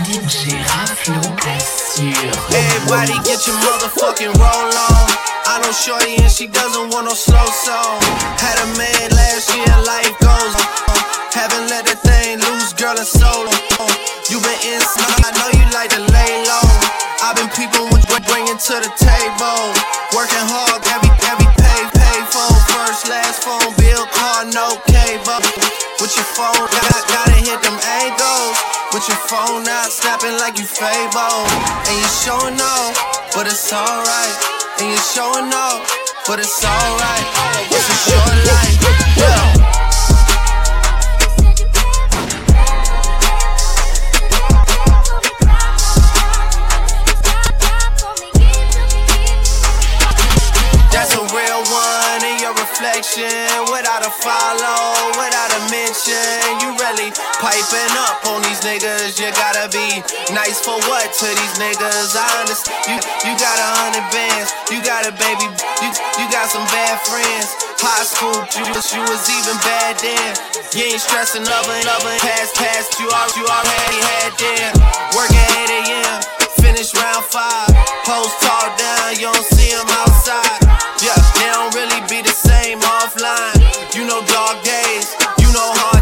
DJ Raflo assure. Everybody get your motherfucking roll on. I know Shorty and she doesn't want no slow song. Had a man last year, life goes on. Haven't let the thing loose, girl, and solo. You been inside, I know you like to lay low. I've been people bringing to the table. Working hard, every, every pay, pay phone. First, last phone, bill, car, no cable. With your phone, gotta, gotta hit them angles. With your phone out, snapping like you Fable. And you showing off, but it's alright. And you showing off, but it's alright. It's a short life, yeah. That's a real one in your reflection without a follow, You really piping up on these niggas. You gotta be nice for what to these niggas? Understand. You you got a hundred bands. You got a baby. You you got some bad friends. High school, you you was even bad then. You ain't stressing up and and past past. You you already had then. at 8 a.m. Finish round five. Post talk down. You don't see them outside. Yeah, they don't really be the same offline. You know dog days,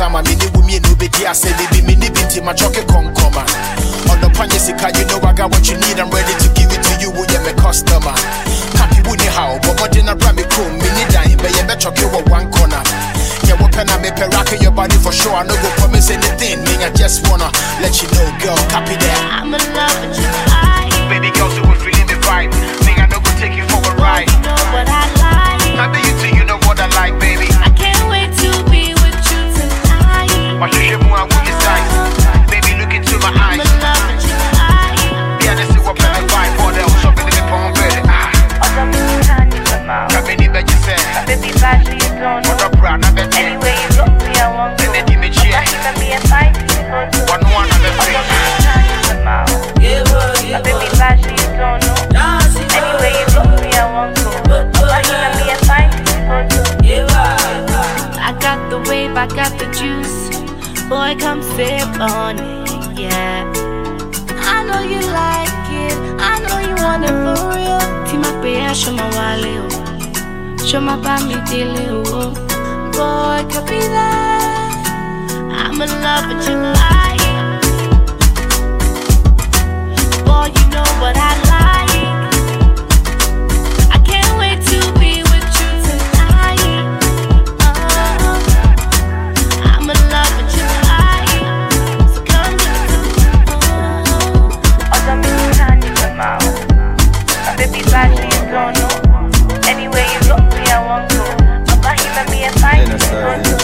Me with me no baby. I say baby me ni binti my choke konkoma. On the panye Sika, you know I got what you need, I'm ready to give it to you, am a customer. Happy with how, but more than a Grammy crew, mini dime, but you better kill one corner. Yeah, what pen I make a rock your body for sure. I no go promise anything, me, I just wanna let you know, girl, copy that. I'm in love with you, tonight. Watch your on yeah. I know you like it, I know you want it for real. Tima Pea, show my wale, oh. show my bami dele, oh. Boy, copy that. I'm in love with you, like. Boy, you know what I like. Baby bá you don't. Anyway you go, me I want go. Bá ṣe fẹ́ mi me two.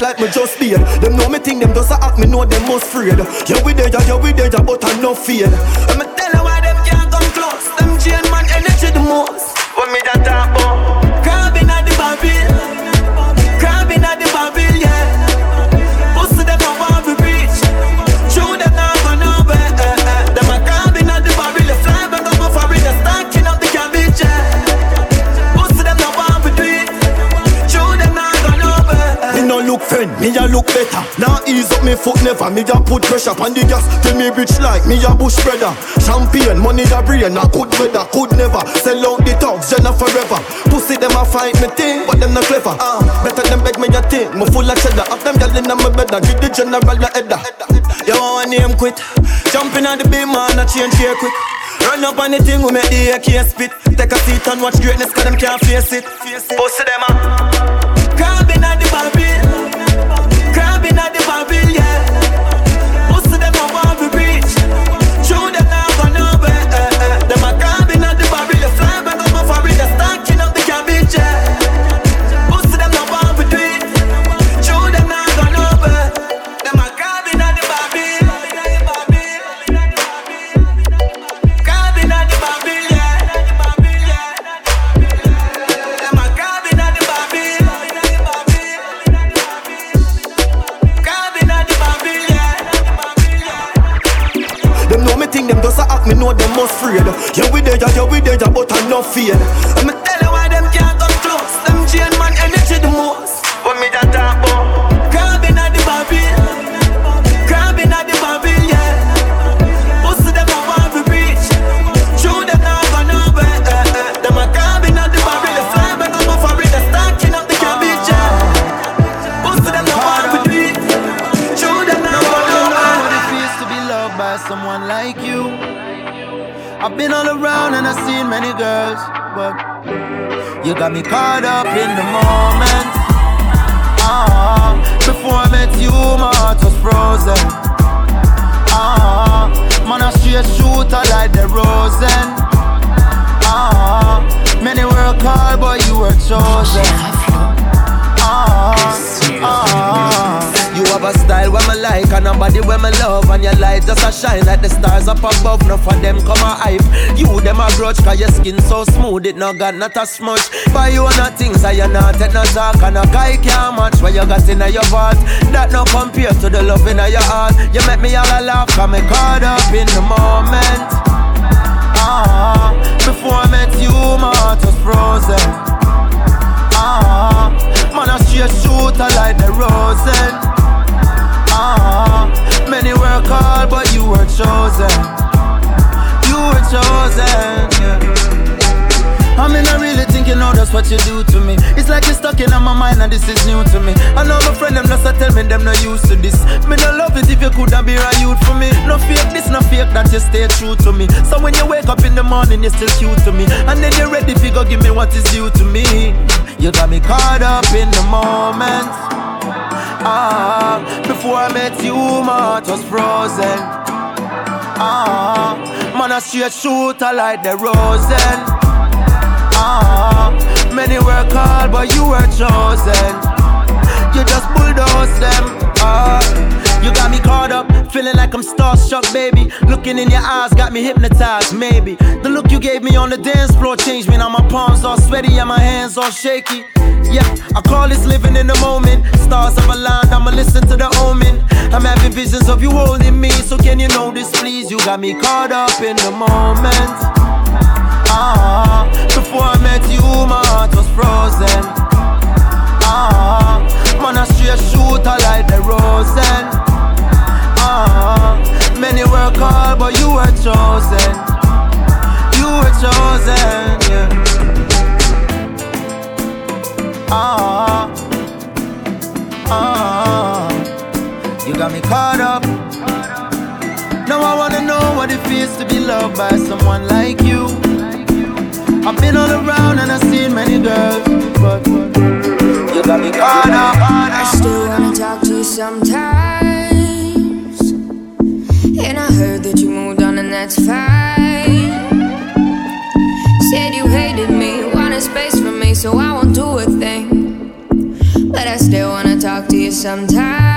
Like me just beard. Them know me think them a act me know them most afraid. Yeah we there, yeah we there, but I no fear. I'ma me foot never. Me a put pressure on the gas till me rich like me a bush spreader. Champagne, money a brain, a good weather, could never sell out the dogs, Jenna forever. Pussy them a fight me thing, but them not clever. Ah, better them beg me a thing. Me full of cheddar, up them gyal inna me bed. Give the general a header. You want name quit? Jumping on the beam man, a change here quick. Run up on the thing, we make the AK spit. Take a seat and watch greatness, cause them can't face it. Pussy them a afraid. Yeah we there, yeah, we there, but I no fear. Got me caught up in the moment. Ah, before I met you, my heart was frozen. Ah, man, I straight shooter like the Rosen. Ah, many work hard, but you were chosen. Ah, ah, have a style where me like and nobody the way me love and your light just a shine like the stars up above. Enough of them come a hype. You them a grudge cause your skin so smooth it no got not a smudge. Buy you on things that you not take no talk and a guy can't match what you got in your vault. That no compare to the love in your heart. You make me all a laugh, cause me caught up in the moment. Ah, before I met you, my heart was frozen. Ah, man, I straight shooter like the Rosen. Many were called, but you were chosen. You were chosen. Yeah. I mean, I really think you know that's what you do to me. It's like you're stuck in my mind and this is new to me. I know my friend them just a tell me them not used to this. Me no love it if you coulda be a youth for me. No fake this, no fake that you stay true to me. So when you wake up in the morning, you're still cute to me. And then you're ready to go give me what is due to me. You got me caught up in the moment. Ah, before I met you, my heart was frozen. Ah, man, I straight shooter like the Rosen. Ah, many were called, but you were chosen. You just bulldoze them. Ah, you got me caught up, feeling like I'm starstruck, baby. Looking in your eyes got me hypnotized, maybe. The look you gave me on the dance floor changed me. Now my palms all sweaty and my hands all shaky. Yeah, I call this living in the moment. Stars have aligned, I'ma listen to the omen. I'm having visions of you holding me, so can you this, please? You got me caught up in the moment. Ah, before I met you, my heart was frozen. Someone like you. I've been all around and I've seen many girls, but you got me caught up. I still wanna talk to you sometimes. And I heard that you moved on, and that's fine. Said you hated me, wanted space from me, so I won't do a thing. But I still wanna talk to you sometimes.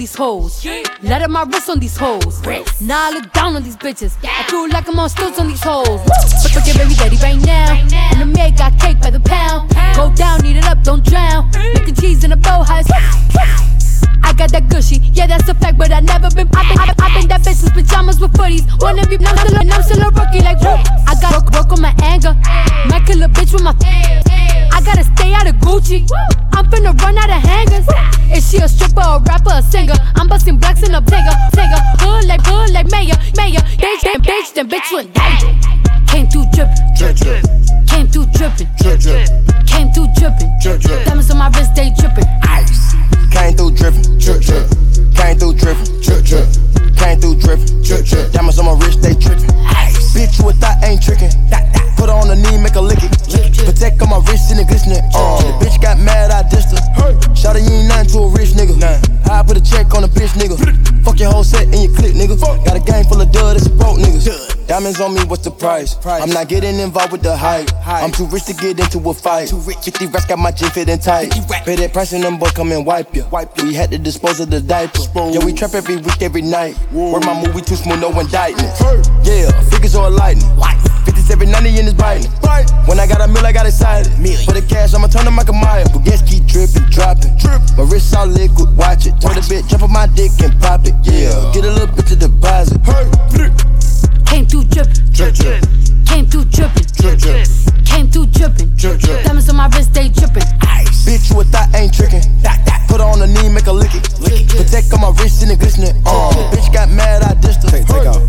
These hoes. Let up my wrist on these hoes. Now I look down on these bitches. I feel like I'm on stilts on these hoes. But fuck your baby daddy right now. And the maid got cake by the pound. Go down, eat it up, don't drown. Making cheese in a bow house. I got that gushy, yeah, that's a fact, but I never been poppin'. I've been, been that bitch with pajamas with footies. One of you, I'm still, I'm still a rookie, like, whoop. I got broke, broke on my anger. Might kill a bitch with my. I gotta stay out of Gucci. I'm finna run out of hangers. Is she a stripper, a rapper, a singer? I'm busting blacks in a bigger, bigger. Hood like hood like mayor, mayor. Bitch, then bitch, then bitch Diamonds on me, what's the price? I'm not getting involved with the hype. I'm too rich to get into a fight. Too rich. 50 racks got my jeans fitting tight. Pay that price and them boys come and wipe you. We had to dispose of the diaper. Yeah, we trap every week, every night. Work my movie too smooth, no indictment. Yeah, figures all lightning. 57, 90 in this biting. When I got a meal, I got excited. For the cash, I'ma turn to Michael Myers. Baguettes keep dripping, dropping. My wrist all liquid, watch it. Turn a bit, jump on my dick and pop it. Yeah, get a little bit to deposit. Came through drippin', drip, drip. Came through drippin', drip, drip. Came through drippin', drip, drip. Diamonds on my wrist, they drippin'. Ice. Bitch, you a thought ain't trickin'. Put her on the knee, make her lick it. Lick it. Protect on my wrist and the glistening. Uh, bitch got mad, I dissed her. Take, take off.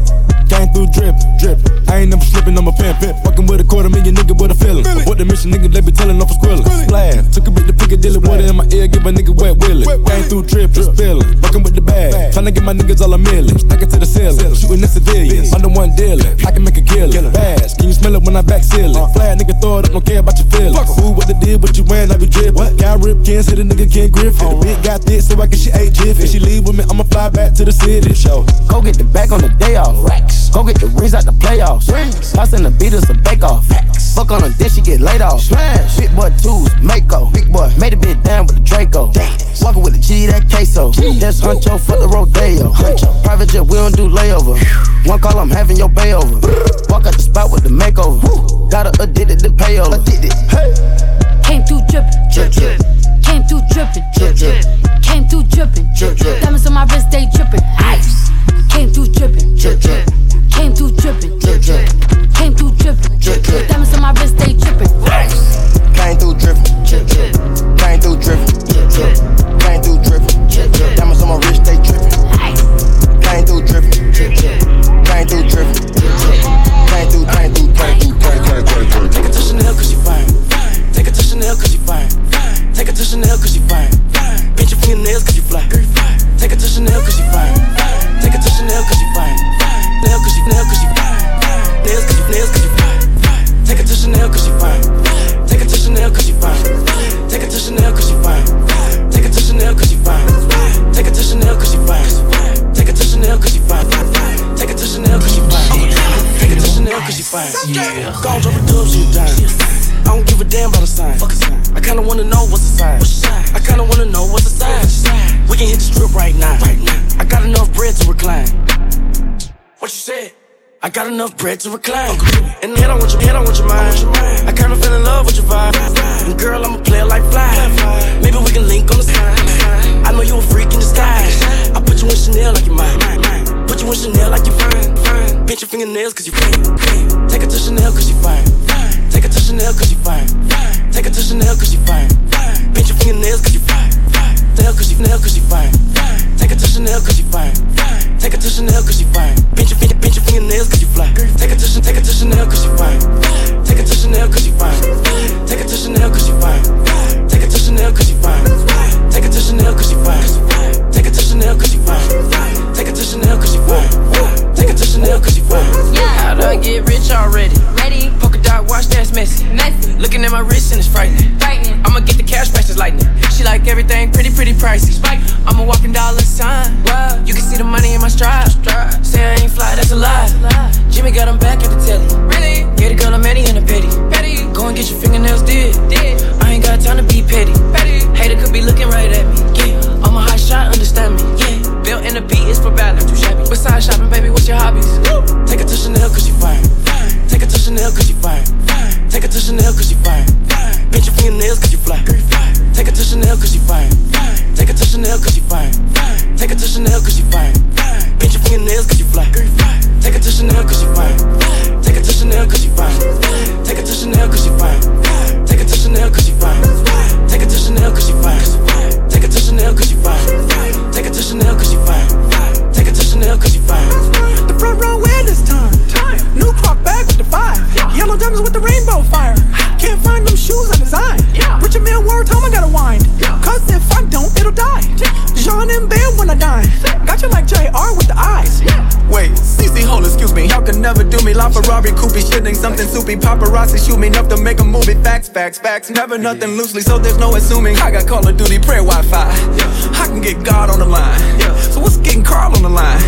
Came through drip, drip. I ain't never slipping, I'm a pimp, pimp. Fucking with a quarter million nigga with a feeling. What the mission nigga, they be telling off a squilling. Splash, took a bit to Piccadilly, water in my ear, give a nigga wet willy. Came through drip, just feeling. Fucking with the bag, tryna get my niggas all a million. Stack it to the ceiling, shooting the civilians. I'm the one dealing, I can make a killing. Bass, can you smell it when I back ceiling? Flat nigga throw it up, don't care about your feelings. Who what the deal, what you wearing, I be drippin'. Guy rip, can't say the nigga can't grip it. The oh. bitch got this, so I get she ate jiffy. If she leave with me, I'ma fly back to the city. Show. Go get the bag on the day off. Racks. Go get the rings out the playoffs. Rings. Tossing the beaters a bake off. Facts. Fuck on her, then she get laid off. Smash. Big boy twos, Mako. Big boy made a bit down with the Draco. Dance. Walking with the G, that queso. That's Huncho, fuck the Rodeo. Huncho. Private jet, we don't do layover. One call, I'm having your bay over. Walk out the spot with the makeover. Got her addicted to payola. Addicted. Hey. Came through drippin', drip, drip. Came through drippin', drip, drip. Came through drippin', drip, drip. Diamonds on my wrist, they drippin'. Ice. Came through drippin', drip, drip. Came through drippin', drip, drip. Came through drippin', drip, drip. Diamonds on my wrist, they drippin'. Ice. Came through drippin', drip, drip. Came through drippin', drip, drip. Came through drippin', drip, drip. Diamonds on my wrist, they drippin'. Ice. Came through drippin', drip, drip. Came through drippin', drip, drip. Came through, came through, came through, came through, came through. Take it to Chanel cause she fine. Take it to Chanel cause she fine. Take it to Chanel cause she fine. Pinch your fingernails cause you fly. Take it to Chanel cause she fine. Take it to Chanel cause she fine. Nail cause she nail cause she fine. Nails cause you nails cause you fine. Take it to Chanel cause she fine. Take it to Chanel cause she fine. Take it to Chanel cause she fine. Take it to Chanel cause she fine. Take it to Chanel cause she fine. Take it to Chanel cause she fine. Take it to Chanel cause she fine. Take it to Chanel cause she fine. Yeah. Go drop a dub, she a dime. I don't give a damn about a sign. Fuck a sign. I kinda wanna know what's the sign. What's the sign? I kinda wanna know what's the size. We can hit the strip right now. Right now. I got enough bread to recline. What you said? I got enough bread to recline. And head on with your head on with your mind. I kinda fell in love with your vibe. And girl, I'm a player like fly. Maybe we can link on the side. I know you a freak in disguise. I put you in Chanel like you mine. Put you in Chanel like you fine. fine. Pinch your fingernails cause you fine. Take her to Chanel cause you fine. Take her to Chanel cause you fine. Take her to Chanel cause you fine. Pinch your fingernails cause you fine. You Chanel cause you fine. Take her to Chanel cause you fine. Take her to Chanel cause you fine. Pinch your, finger, pinch your fingernails cause you fly. Take her to, take her to Chanel cause you fine. Take her to Chanel cause you fine. Take her to Chanel cause you fine. Take her to Chanel cause you fine. Take her to Chanel cause you fine. Take her to Chanel cause you fine. Take her to Chanel cause you fine. Take her to Chanel cause you fine. Yeah. How do I get rich already? Ready? Polka dot watch that's messy. Messy. Looking at my wrist and it's frightening. Frightening. I'ma get the cash as lightning. She like everything pretty, pretty pricey. Spike. I'm a walking dollar sign. Wow. You can see the money in my stride. stride. Say I ain't fly, that's a lie. Jimmy got him back at the telly. Really? Get a girl, I'm Eddie and a petty. Petty. Go and get your fingernails did. Did. I ain't got time to be petty. Petty. Hater could be looking right at me. Yeah. I'm a hot shot, understand me. Yeah. Built in the beat is for balance. Too shabby. Besides shopping, baby, what's your hobbies? Woo. Take her to Chanel cause you fine. fine. Take her to Chanel cause you fine. fine. Take her to Chanel cause you fine. fine. Pinch your fingernails cause you fly. fly. Take her to Chanel cause you fine. fine. Take her to Chanel cause you fine. fine. Take her to Chanel cause you fine. fine. Pinch your fingernails cause you fly. fly. Take her to Chanel cause you fine. fine. Take her to Chanel cause you fine. Take her to Chanel cause you fine. Take her to Chanel cause you fine. Take her to Chanel cause you fine. Take her to Chanel cause you fine. Coupe, something soupy. Paparazzi shoot me enough to make a movie. Facts, facts, facts. Never nothing loosely, so there's no assuming. I got Call of Duty, prayer Wi Fi. I can get God on the line. So what's getting Carl on the line?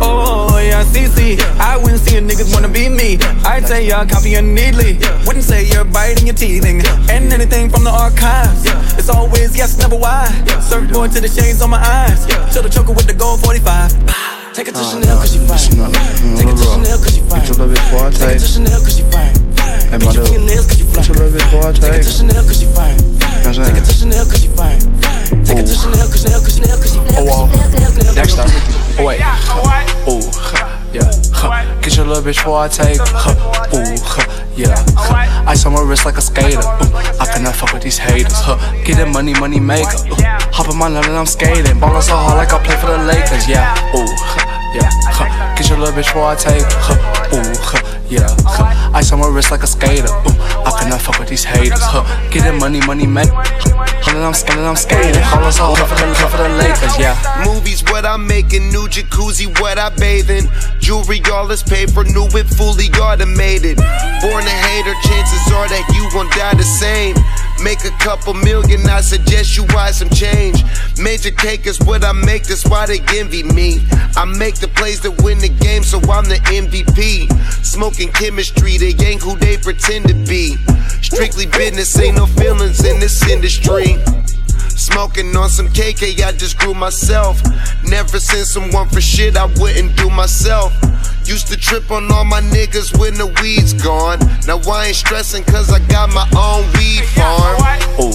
Oh, yeah, CC. I wouldn't see a niggas wanna be me. I'd say y'all copying neatly. Wouldn't say you're biting your teething. And anything from the archives. It's always yes, never why. Surfboard to the shades on my eyes. Till the choker with the gold 45. Take it to Chanel cause you fine. Take it to Chanel cause you fine. Bitte level vor, Take it to Chanel cause you fine. Ey, Pinch your Manu. fingernails cause you fly. Bitte level vor, Take it to Chanel cause you fine. Kanskje Take it to Chanel cause you fine. Take it to Chanel cause Chanel cause Chanel cause you Oh, wow. Next up. Oh, wait. Ooh, huh, yeah. Huh. Get your little bitch before I take. Huh. Ooh, huh, yeah. Huh. Ice on my wrist like a skater. Ooh, I cannot fuck with these haters. Huh. Get that money, money maker. Hop in my and I'm skating. Ballin' so hard like I play for the Lakers. Yeah. Ooh, yeah. Get your little bitch before I take. Huh. Ooh, yeah. Huh. Ice on my wrist like a skater. Ooh, I cannot fuck with these haters. Huh. Get that money, money maker. Hollin', I'm skating, I'm skating. Ballin' so hard for the, for the Lakers. Yeah. Movies, what I'm making, new jacuzzi, what I bathe. Jewelry, all this paper, new it fully automated. Born a hater, chances are that you gon' die the same. Make a couple million, I suggest you buy some change. Major cake is what I make, that's why they envy me. I make the plays that win the game, so I'm the MVP. Smoking chemistry, they ain't who they pretend to be. Strictly business, ain't no feelings in this industry. Smoking on some KK, I just grew myself. Never seen someone for shit I wouldn't do myself. Used to trip on all my niggas when the weed's gone. Now I ain't stressing cause I got my own weed farm. Ooh,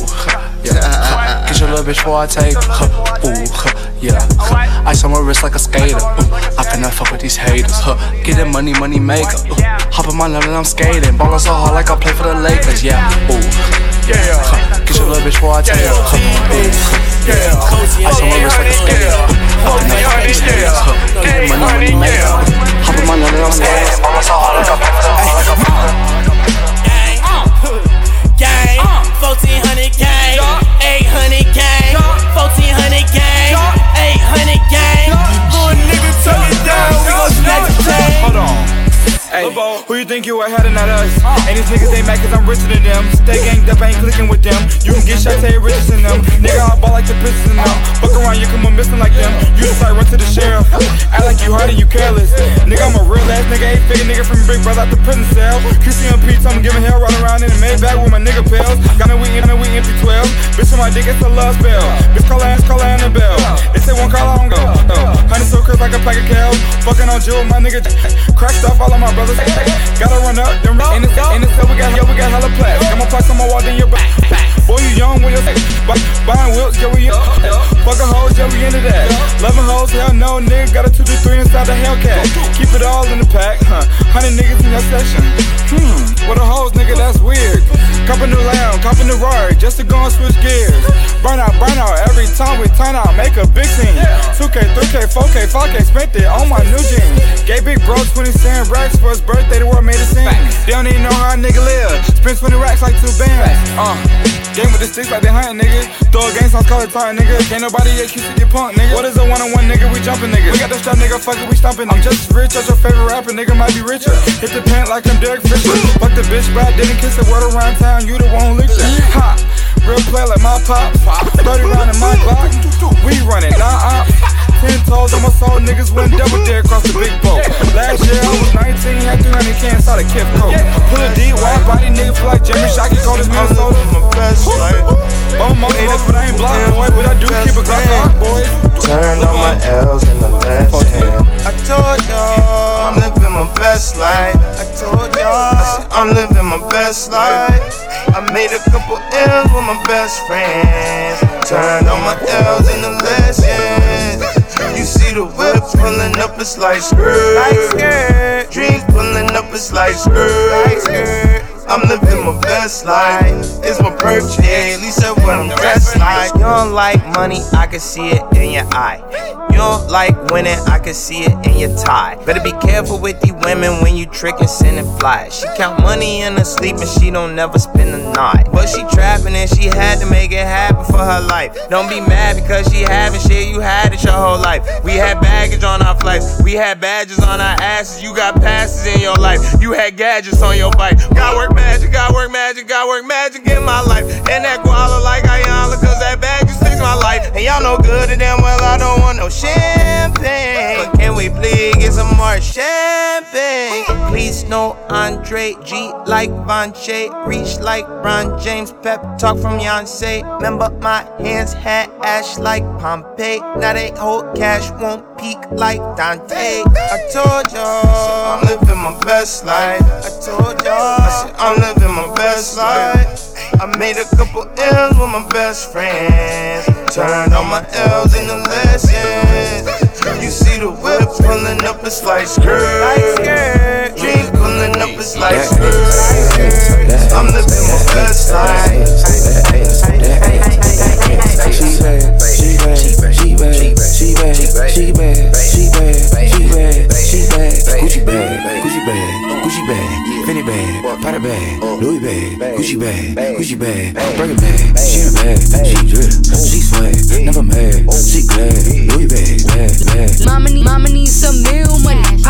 yeah. Get your little bitch before I take. Huh. Ooh, yeah. Huh. Ice on my wrist like a skater. Ooh, I cannot fuck with these haters. Huh. Get that money, money maker. Ooh, hop in my lane and I'm skating. Ballin' so hard like I play for the Lakers. Yeah. Ooh, yeah. Huh. Get your little bitch before I take. Huh. Ooh, huh, Ice on my wrist like a skater. Ooh, I cannot fuck with these haters. Huh. Get that money, money maker. Ooh, hop in my lane and I'm skating. Ballin' so hard like I play for the Lakers. gang, 1400 gang, uh. 800 gang, 1400 gang, 800 gang. Little nigga, turn it down, we gon' snatch a chain. Hold on. Hey, Who you think you are heading at us? And these niggas they mad cause I'm richer than them. Stay ganged up, I ain't clicking with them. You can get shot, say richer than them. Nigga, I ball like the pistols in them. Fuck around, you come on missing like them. You just like run to the sheriff. Act like you hard and you careless. Nigga, I'm a real ass nigga, eight figure nigga from Big Brother out the prison cell. QCMP, tell me giving hell, running around in the Maybach with my nigga pills. Got me weak, got me weak, empty 12. Bitch on my dick, it's a love spell. Bitch, call ass, call Annabelle. They say one call, I don't go. Honey Fucking on Jewel, my nigga. Cracked off all of my brothers. Gotta run up, them in the in the cell, we got here, we got hella plats. Got my pockets on my wall, then your back. Boy, you young with your buying whips, yeah, we up. Fucking hoes, yeah, we into that. Loving hoes, hell no, nigga. Got a 2 3 inside the Hellcat. Keep it all in the pack, huh? Hundred niggas in that section. Hmm, what a hoes, nigga, that's weird. Cop a new lamb, cop a new Rari, just to go and switch gears. Burn out, burn out, every time we turn out, make a big team. 2K, 3K, 4K, 5K, spent it on my new jeans. Gay big bro, 20 cent racks for his birthday, the world made a scene. They don't even know how a nigga live. Spend 20 racks like two bands. Uh, game with the sticks like they hunting, nigga. Throw a game songs, call it time, nigga. Can't nobody cute to get nigga. What is a one on one, nigga? We jumping, nigga. We got the strap, nigga. Fuck it, we stomping. I'm just as rich as your favorite rapper, nigga. Might be richer. Hit the pant like I'm Derek Fisher. Fuck the bitch, but I didn't kiss her. Word around town, you the one who licked. Ha! Real play like my pop. 30 round in my Glock. We running, nah, uh. Ten toes on my soul, niggas went double dare across the big boat. Last year I was 19, had 300 cans, saw the Kip Pro. Pull a deep, wide body, nigga feel like Jimmy Shocky, cold as Minnesota. my best life. Oh, my haters, but I ain't block boy, but I do keep a Glock on, boy. Turn on my L's in the last hand. I told y'all I'm living my best life. I told y'all I'm living my best life. I made a couple L's with my best friends. Turned on my L's in the lessons. You see the whip pulling up, it's like skirt. Dreams pulling up, it's like skirt. I'm living my best life. It's my birthday, at least that's what I'm dressed like. You don't like money, I can see it in your eye. You don't like winning, I can see it in your tie. Better be careful with these women when you trickin', sending flies. She count money in her sleep and she don't never spend the night. But she trapping and she had to make it happen for her life. Don't be mad because she having shit, you had it your whole life. We had baggage on our flights, we had badges on our asses. You got passes in your life, you had gadgets on your bike. Got work magic, got work magic, got work magic in my life. And that guala like Ayala, cause that bag just fix my life. And y'all know good and damn well I don't want no champagne. But can we please get some more champagne? Please no Andre G like Vonche, reach like Ron James, pep talk from Beyonce. Remember my hands had ash like Pompeii. Now they hold cash, won't peak like Dante. I told y'all I'm living my best life. I told y'all I said I'm living my best life. I made a couple L's with my best friends. Turned on my L's in the lessons. You see the whip pulling up, skirt. Like skirt. Dreams pulling up, it's like skirt. I'm living my best life. Louis bag, Gucci bag, Gucci bag, Birkin bag, she bag, she drip, she swag, never mad, she glad, Louis bag, bag, bag. Mama mama need some meal money.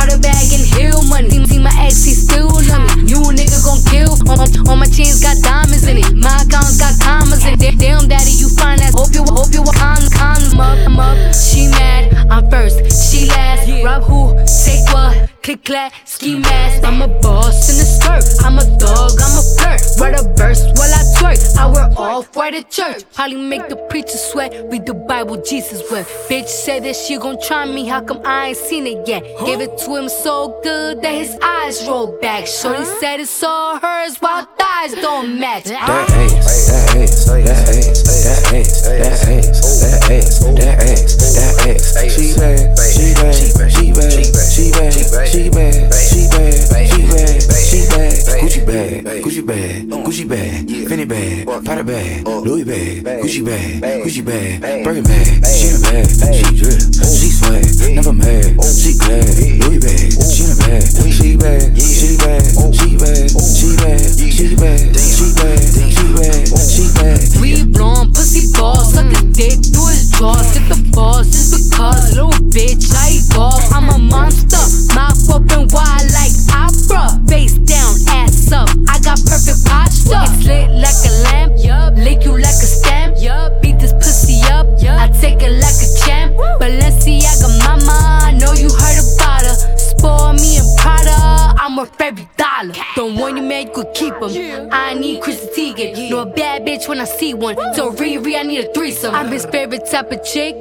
At church. Probably make the preacher sweat. Read the Bible, Jesus wept. Bitch said that she gon' try me. How come I ain't seen it yet? Gave it to him so good that his eyes rolled back. Shorty said it's all hers while thighs don't match. That ass, that ass, that ass, that ass, that ass, that ass, that ass, that ass. She bad, she bad, she bad, she bad, she bad, she bad, she bad, she bad. Gucci bag, Gucci bag, Gucci bag, Fendi bag, Prada bag, Louis bag, Gucci bag, Gucci bag, Birkin bag. She in a bag, she drip, she swag, never mad, oh, she glad. Louis bag, oh, she in a bag, she bad, she bad, oh, she bad, she bad, she bad, she bad, she bad, she bad. We blowin' pussy balls, suck his dick through his drawers. Hit the balls just because, little bitch, I eat golf. I'm a monster, mouth open wide like opera. Face down, ass up. I got perfect posture. It's lit like a lamp. Yup. Lick you like a stamp. Yup. Beat this pussy up. Yup. I take it like a champ. Woo. Balenciaga mama. I know you heard about her. Spoil me and Prada. I'm worth every dollar. Don't want you man, you could keep them. Yeah. I need Chrissy Teigen. Yeah. Bad bitch when I see one. Woo. So Riri, I need a threesome. Uh-huh. I'm his favorite type of chick.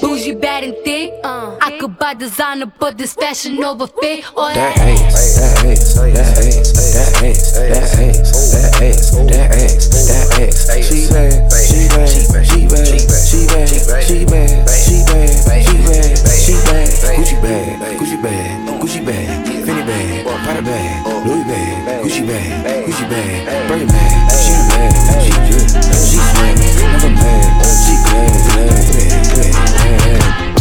Bougie, bad and thick. Uh, I could buy designer, but this fashion over fit. Or that ass, that ass, that ass, that ass, that ass, that ass, that ass, that ass. She bad, she bad, she bad, she bad, she bad, she bad, she bad, she bad. Gucci bag, Gucci bag, Gucci bag, Fendi bag, Prada bag, Louis bag, Gucci bag, Gucci bag, Birkin bag. She bad, she good, she bad, never mad, she glad, glad, glad, glad.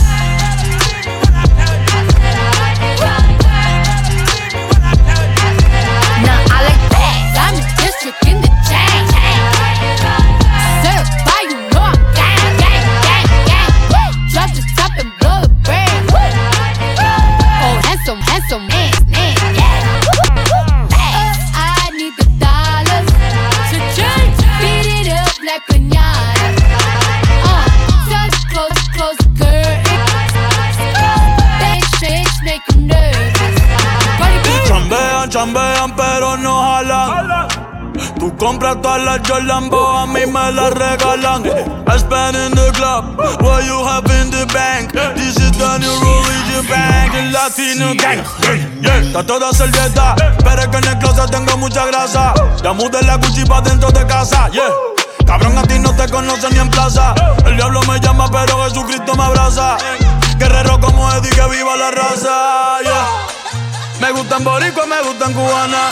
Chambean, pero no jalan. Tú compras todas las Jolambo, a mí me las regalan. I spend in the club, what you have in the bank. This is the new religion bank, el latino gang. Está toda servieta, pero es que en el closet tengo mucha grasa. Ya mudé la Gucci pa' dentro de casa, yeah. Cabrón, a ti no te conocen ni en plaza. El diablo me llama, pero Jesucristo me abraza. Guerrero como Eddie, que viva la raza, yeah. Me gustan boricua, me gustan cubana.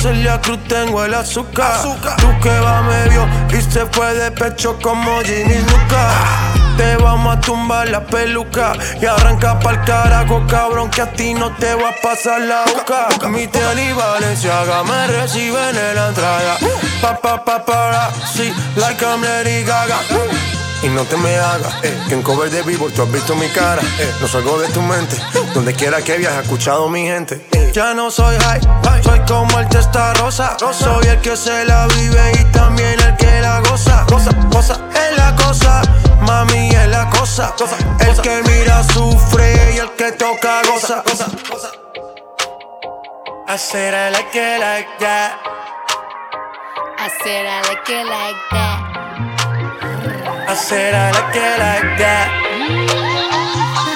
Celia Cruz tengo el azúcar. Tú que va medio y se fue de pecho como Ginny Luca. Te vamos a tumbar la peluca y arranca pa'l carajo, cabrón, que a ti no te va a pasar la boca. Mi tele y Valenciaga me reciben en la entrada. Pa, pa, pa, para, sí, like I'm Lady Gaga. Y no te me hagas, eh, que en cover de vivo tú has visto mi cara. Eh, no salgo de tu mente, donde quiera que viajes, escuchado mi gente. Eh, ya no soy high, soy como el testa rosa. Soy el que se la vive y también el que la goza. Cosa, cosa, es la cosa, mami es la cosa. El que mira sufre y el que toca goza. I said I like it like that. I said I like it like that. I said I like it like that.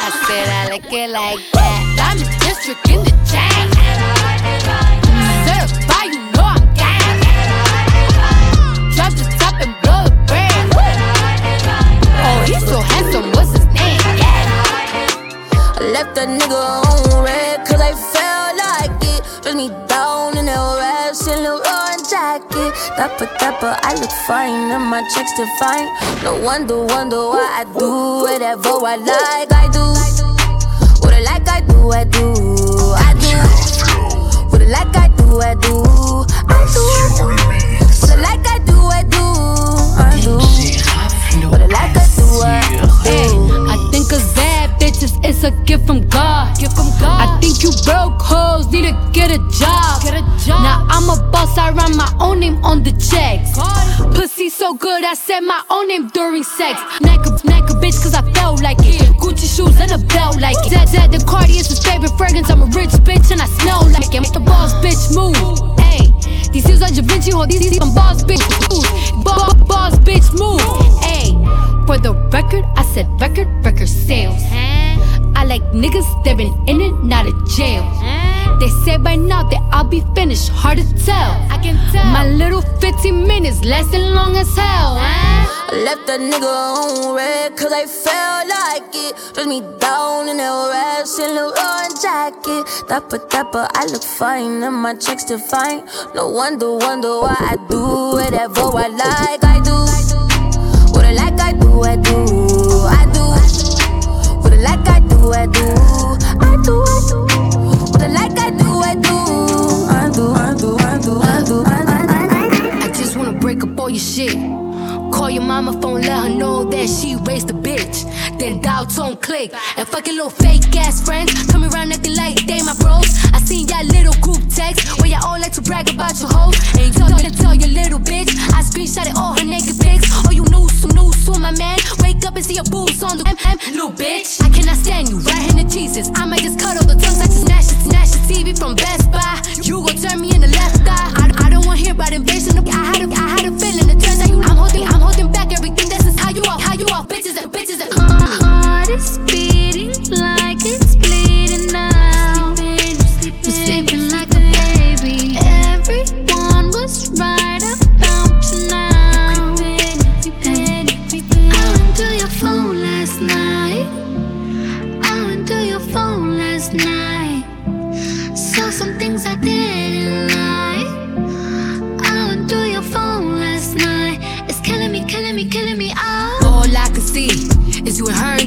I said I like it like that. Diamond District in the chain. Certified, you know I'm gang. Drop the top and blow the brand. Oh, he's so handsome, what's his name? Yeah. I left that nigga on read Dapper, dapper, I look fine and my checks define. No wonder, wonder why I do whatever I like. I do what I like, I do, I do, I do. What I like, I do, I do, I do. What I like, I do, I do, I do. What I like, I do, I do. I think cause bad bitches is a gift from God. Gift from God. I think you broke hoes need to get a job. Get a job. Now I'm a boss, I write my own name on the checks. Pussy so good, I said my own name during sex. Neck a, neck a bitch cause I felt like it. Gucci shoes and a belt like it. Zed, Zed, the Cardi is his favorite fragrance. I'm a rich bitch and I smell like it. Make the boss bitch move. Hey, these heels are Da Vinci, hold these, these some boss bitch move. Boss, boss bitch move. Hey, for the record, I said record, record sales. Uh-huh. I like niggas that been in and out of jail. Uh-huh. They say by now that I'll be finished, hard to tell. I can tell. My little 15 minutes lasting long as hell. Uh-huh. I left a nigga on read cause I felt like it. Dress me down in that rash and Leroy jacket. Dapper, dapper, I look fine and my checks still fine. No wonder, wonder why I do whatever I like. I do what I like. I do, I do, I do what I like. I do, I do, I do, I do what I like. I do, I do, I do, I do, I do, I do. I just wanna break up all your shit. Call your mama phone, let her know that she raised a bitch. Then dial tone click. And fucking little fake ass friends coming around acting like they my bros. I seen y'all little group text where y'all all like to brag about your hoes. And you me to tell your little bitch. I screenshotted all her naked pics. Oh, you knew some news to my man. Wake up and see your boobs on the M, M, little bitch. I cannot stand you, right hand to Jesus. I might just cut all the tongues, I just snatch it, snatch the TV from Best Buy. You gon' turn me in the left eye. I, I don't wanna hear about invasion. I had a, I had a feeling. It turns out you, I'm holding, I'm holding back everything. Just how you are, how you are, bitches and bitches and. Uh-huh. My heart is beating like it's bleeding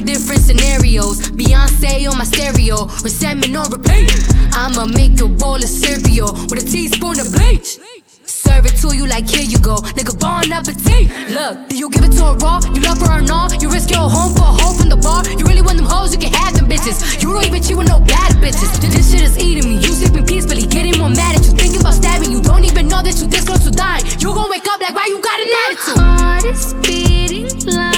different scenarios. Beyonce on my stereo, resentment on repeat. I'ma make a bowl of cereal with a teaspoon of bleach. Serve it to you like here you go, nigga. Bon appetit. Look, do you give it to her raw? You love her or not? You risk your home for a hoe from the bar? You really want them hoes? You can have them bitches. You don't even cheat with no bad bitches. This shit is eating me. You sleeping peacefully, getting more mad at you, thinking about stabbing you. Don't even know that you this close to dying. You gon' wake up like why you got an attitude? Heart is beating like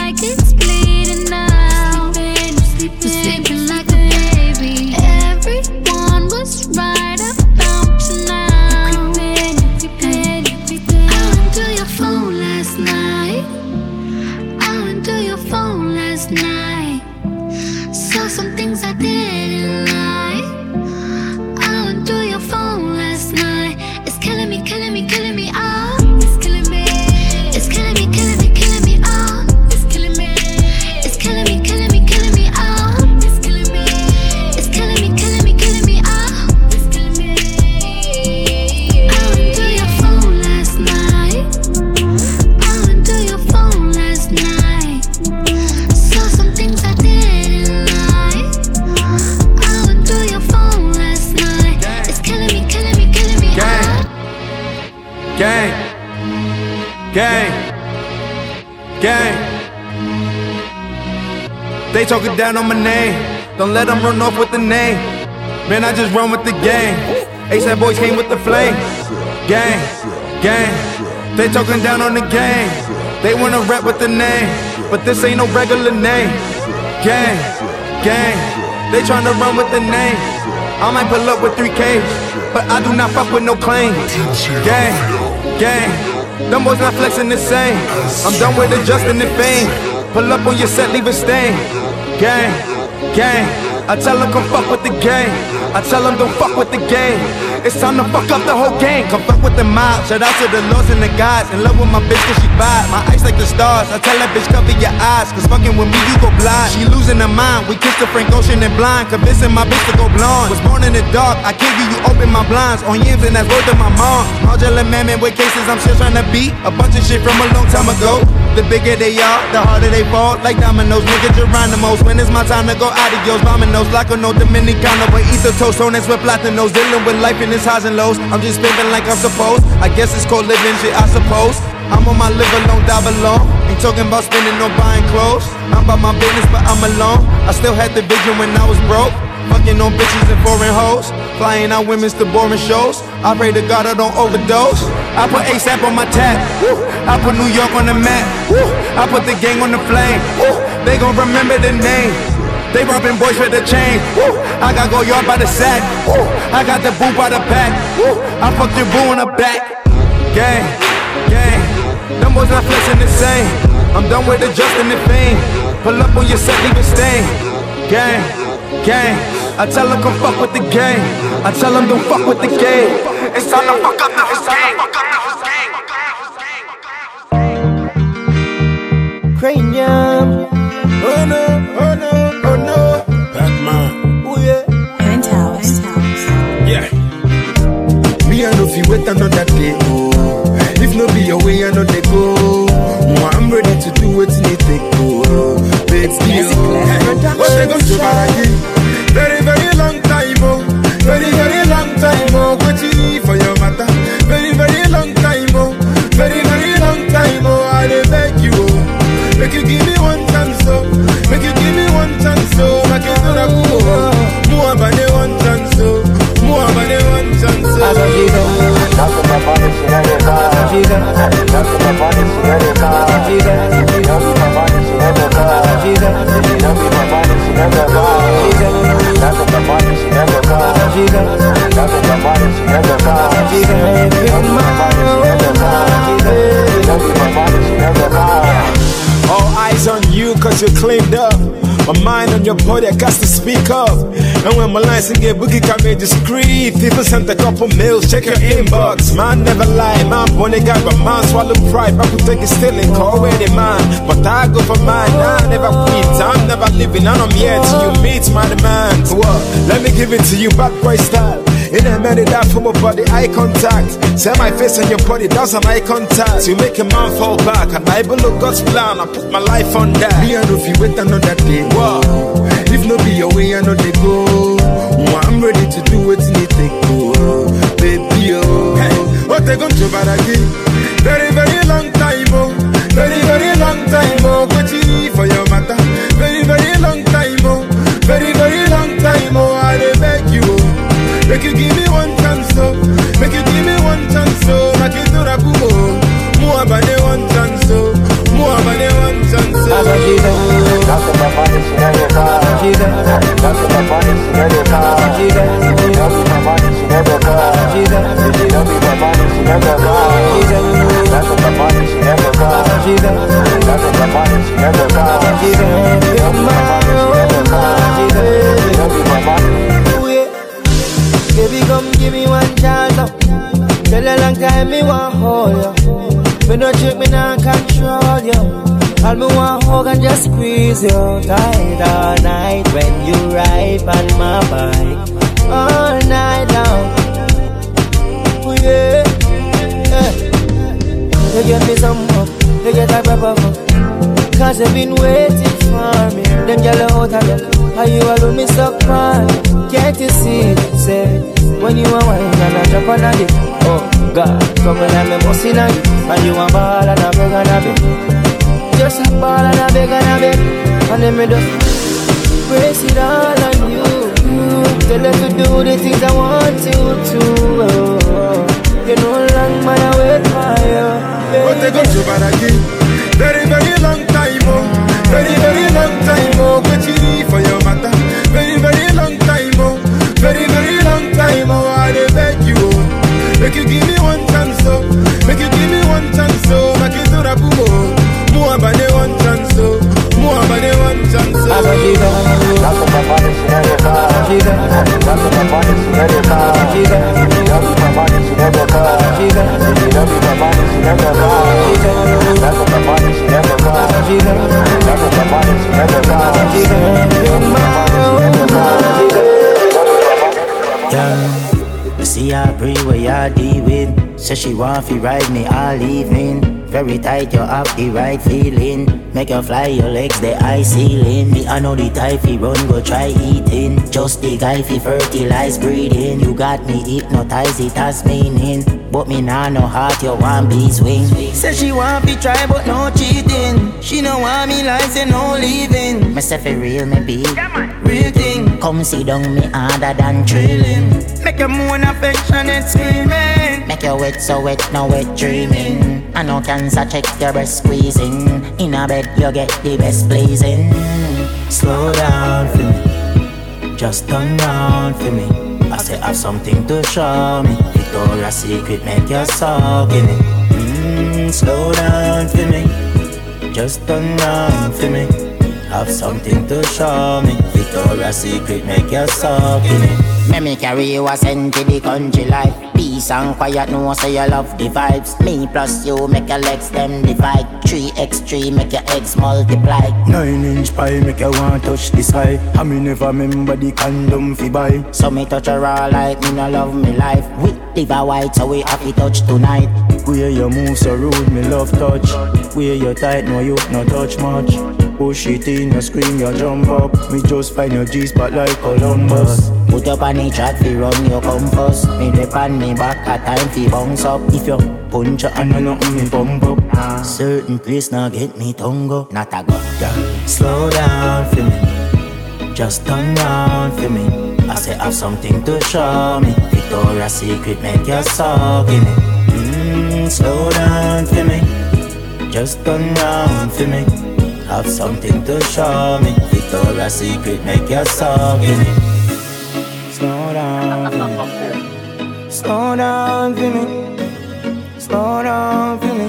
talking down on my name. Don't let them run off with the name. Man, I just run with the gang. ASAP boys came with the flame. Gang. Gang. They talking down on the gang. They wanna rap with the name. But this ain't no regular name. Gang. Gang. They tryna run with the name. I might pull up with 3Ks, but I do not fuck with no claim. Gang, gang, them boys not flexing the same. I'm done with adjusting the fame. Pull up on your set, leave a stain. Gang, gang, I tell them come fuck with the gang. I tell them don't fuck with the gang. It's time to fuck up the whole gang. Come fuck with the mob. Shout out to the lords and the gods. In love with my bitch cause she vibe. My eyes like the stars. I tell that bitch cover your eyes. Cause fucking with me you go blind. She losing her mind. We kissed the Frank Ocean and blind. Convincing my bitch to go blonde. Was born in the dark. I kill you, you open my blinds. On yams and that's word to my mom. Modular man with cases I'm still trying to beat. A bunch of shit from a long time ago. The bigger they are, the harder they fall. Like dominoes, nigga Geronimo's. When it's my time to go adios. Like a no Dominicano. But the toast, on with platinos. Dealing with life in its highs and lows. I'm just living like I'm supposed. I guess it's called living shit, I suppose. I'm on my live alone, die alone. Ain't talking about spending or buying clothes. I'm about my business, but I'm alone. I still had the vision when I was broke. Fucking on bitches and foreign hoes. Flying out women's to boring shows. I pray to God I don't overdose. I put ASAP on my. Woo. I put New York on the map. I put the gang on the flame. They gon' remember the name. They robbing boys with the chain. I got go yard by the sack. I got the boo by the pack. I fucked your boo in the back. Gang, gang. Them boys not flexing the same. I'm done with adjusting the fame. Pull up on your set, leave a stain. Gang, gang. I tell them come fuck with the game. I tell them don't fuck with the game. It's time to fuck up the game. Cranium. Oh no, oh no, oh no. Batman. Oh yeah. Penthouse. Yeah. Me, I know if you wait another day. Oh. If no be your way, I know they go. Oh, I'm ready to do what you need to go. Baby, oh. What they gonna do what my body, she it eyes on you cause you're cleaned up. My mind on your body, I got to speak up. And when my lines get boogie can be discreet. People sent a couple mails, check your inbox. Man never lie, man bunny guy, but man swallow pride. I could take it still and call ready man. But I go for mine, I never quit. I'm never leaving, and I'm here till you meet my demands. What? Let me give it to you, bad boy style. In a minute, that from my body, eye contact. Say my face on your body, that's an eye contact. You make a man fall back, and I look God's plan. I put my life on that. Me, I know if you wait another day. Wow. If no be your way, I know they go. Oh, I'm ready to do what you need to go. Baby, oh. Hey, what they gonna do about again? Want fi ride me all evening. Very tight, you have the right feeling. Make you fly your legs, the high ceiling. Me, I know the type fi run, go try eating. Just the guy fi fertilize breeding. You got me hypnotized, it has meaning. But me nah no heart, you want be swing. Say she want fi try, but no cheating. She no want me like say no leaving. Say fi real, me big. Real thing. Come sit down, me harder than drilling. Make you moan affectionate screaming. Make you wet so wet, no wet dreaming. I know cancer check your breast squeezing. In a bed you get the best pleasing. Slow down for me, just turn round for me. I say have something to show me. Victoria's Secret make you suck in it. Mm, slow down for me, just turn round for me. Have something to show me. Victoria's Secret make you suck in it. Let me carry you a to the country life. Peace and quiet, no one say you love the vibes. Me plus you make your legs them divide. 3x3 make your eggs multiply. Nine inch pie make you want touch this high. I me never remember the condom fi buy. So me touch her all like me no love me life. We live white so we to touch tonight. Where you move so rude, me love touch. Where you tight, no you no touch much. Push it in, you scream, you jump up. Me just find your G spot like Columbus. Put up on the track fi run your compass. Me dip on me back a time fi bounce up. If you punch your hand, nothing me bump up. Certain place now get me tongue go, not a go. Yeah. Slow down for me, just turn round for me. I say have something to show me. Victoria's Secret make you suck in it. Mm, slow down for me, just turn round for me. Have something to show me. Victoria's Secret make your song in it. Slow down for me, slow down for me, slow down for me.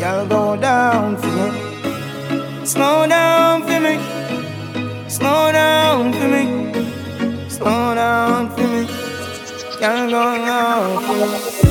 Y'all go down for me, slow down for me, slow down for me, slow down for me. Y'all go down for me.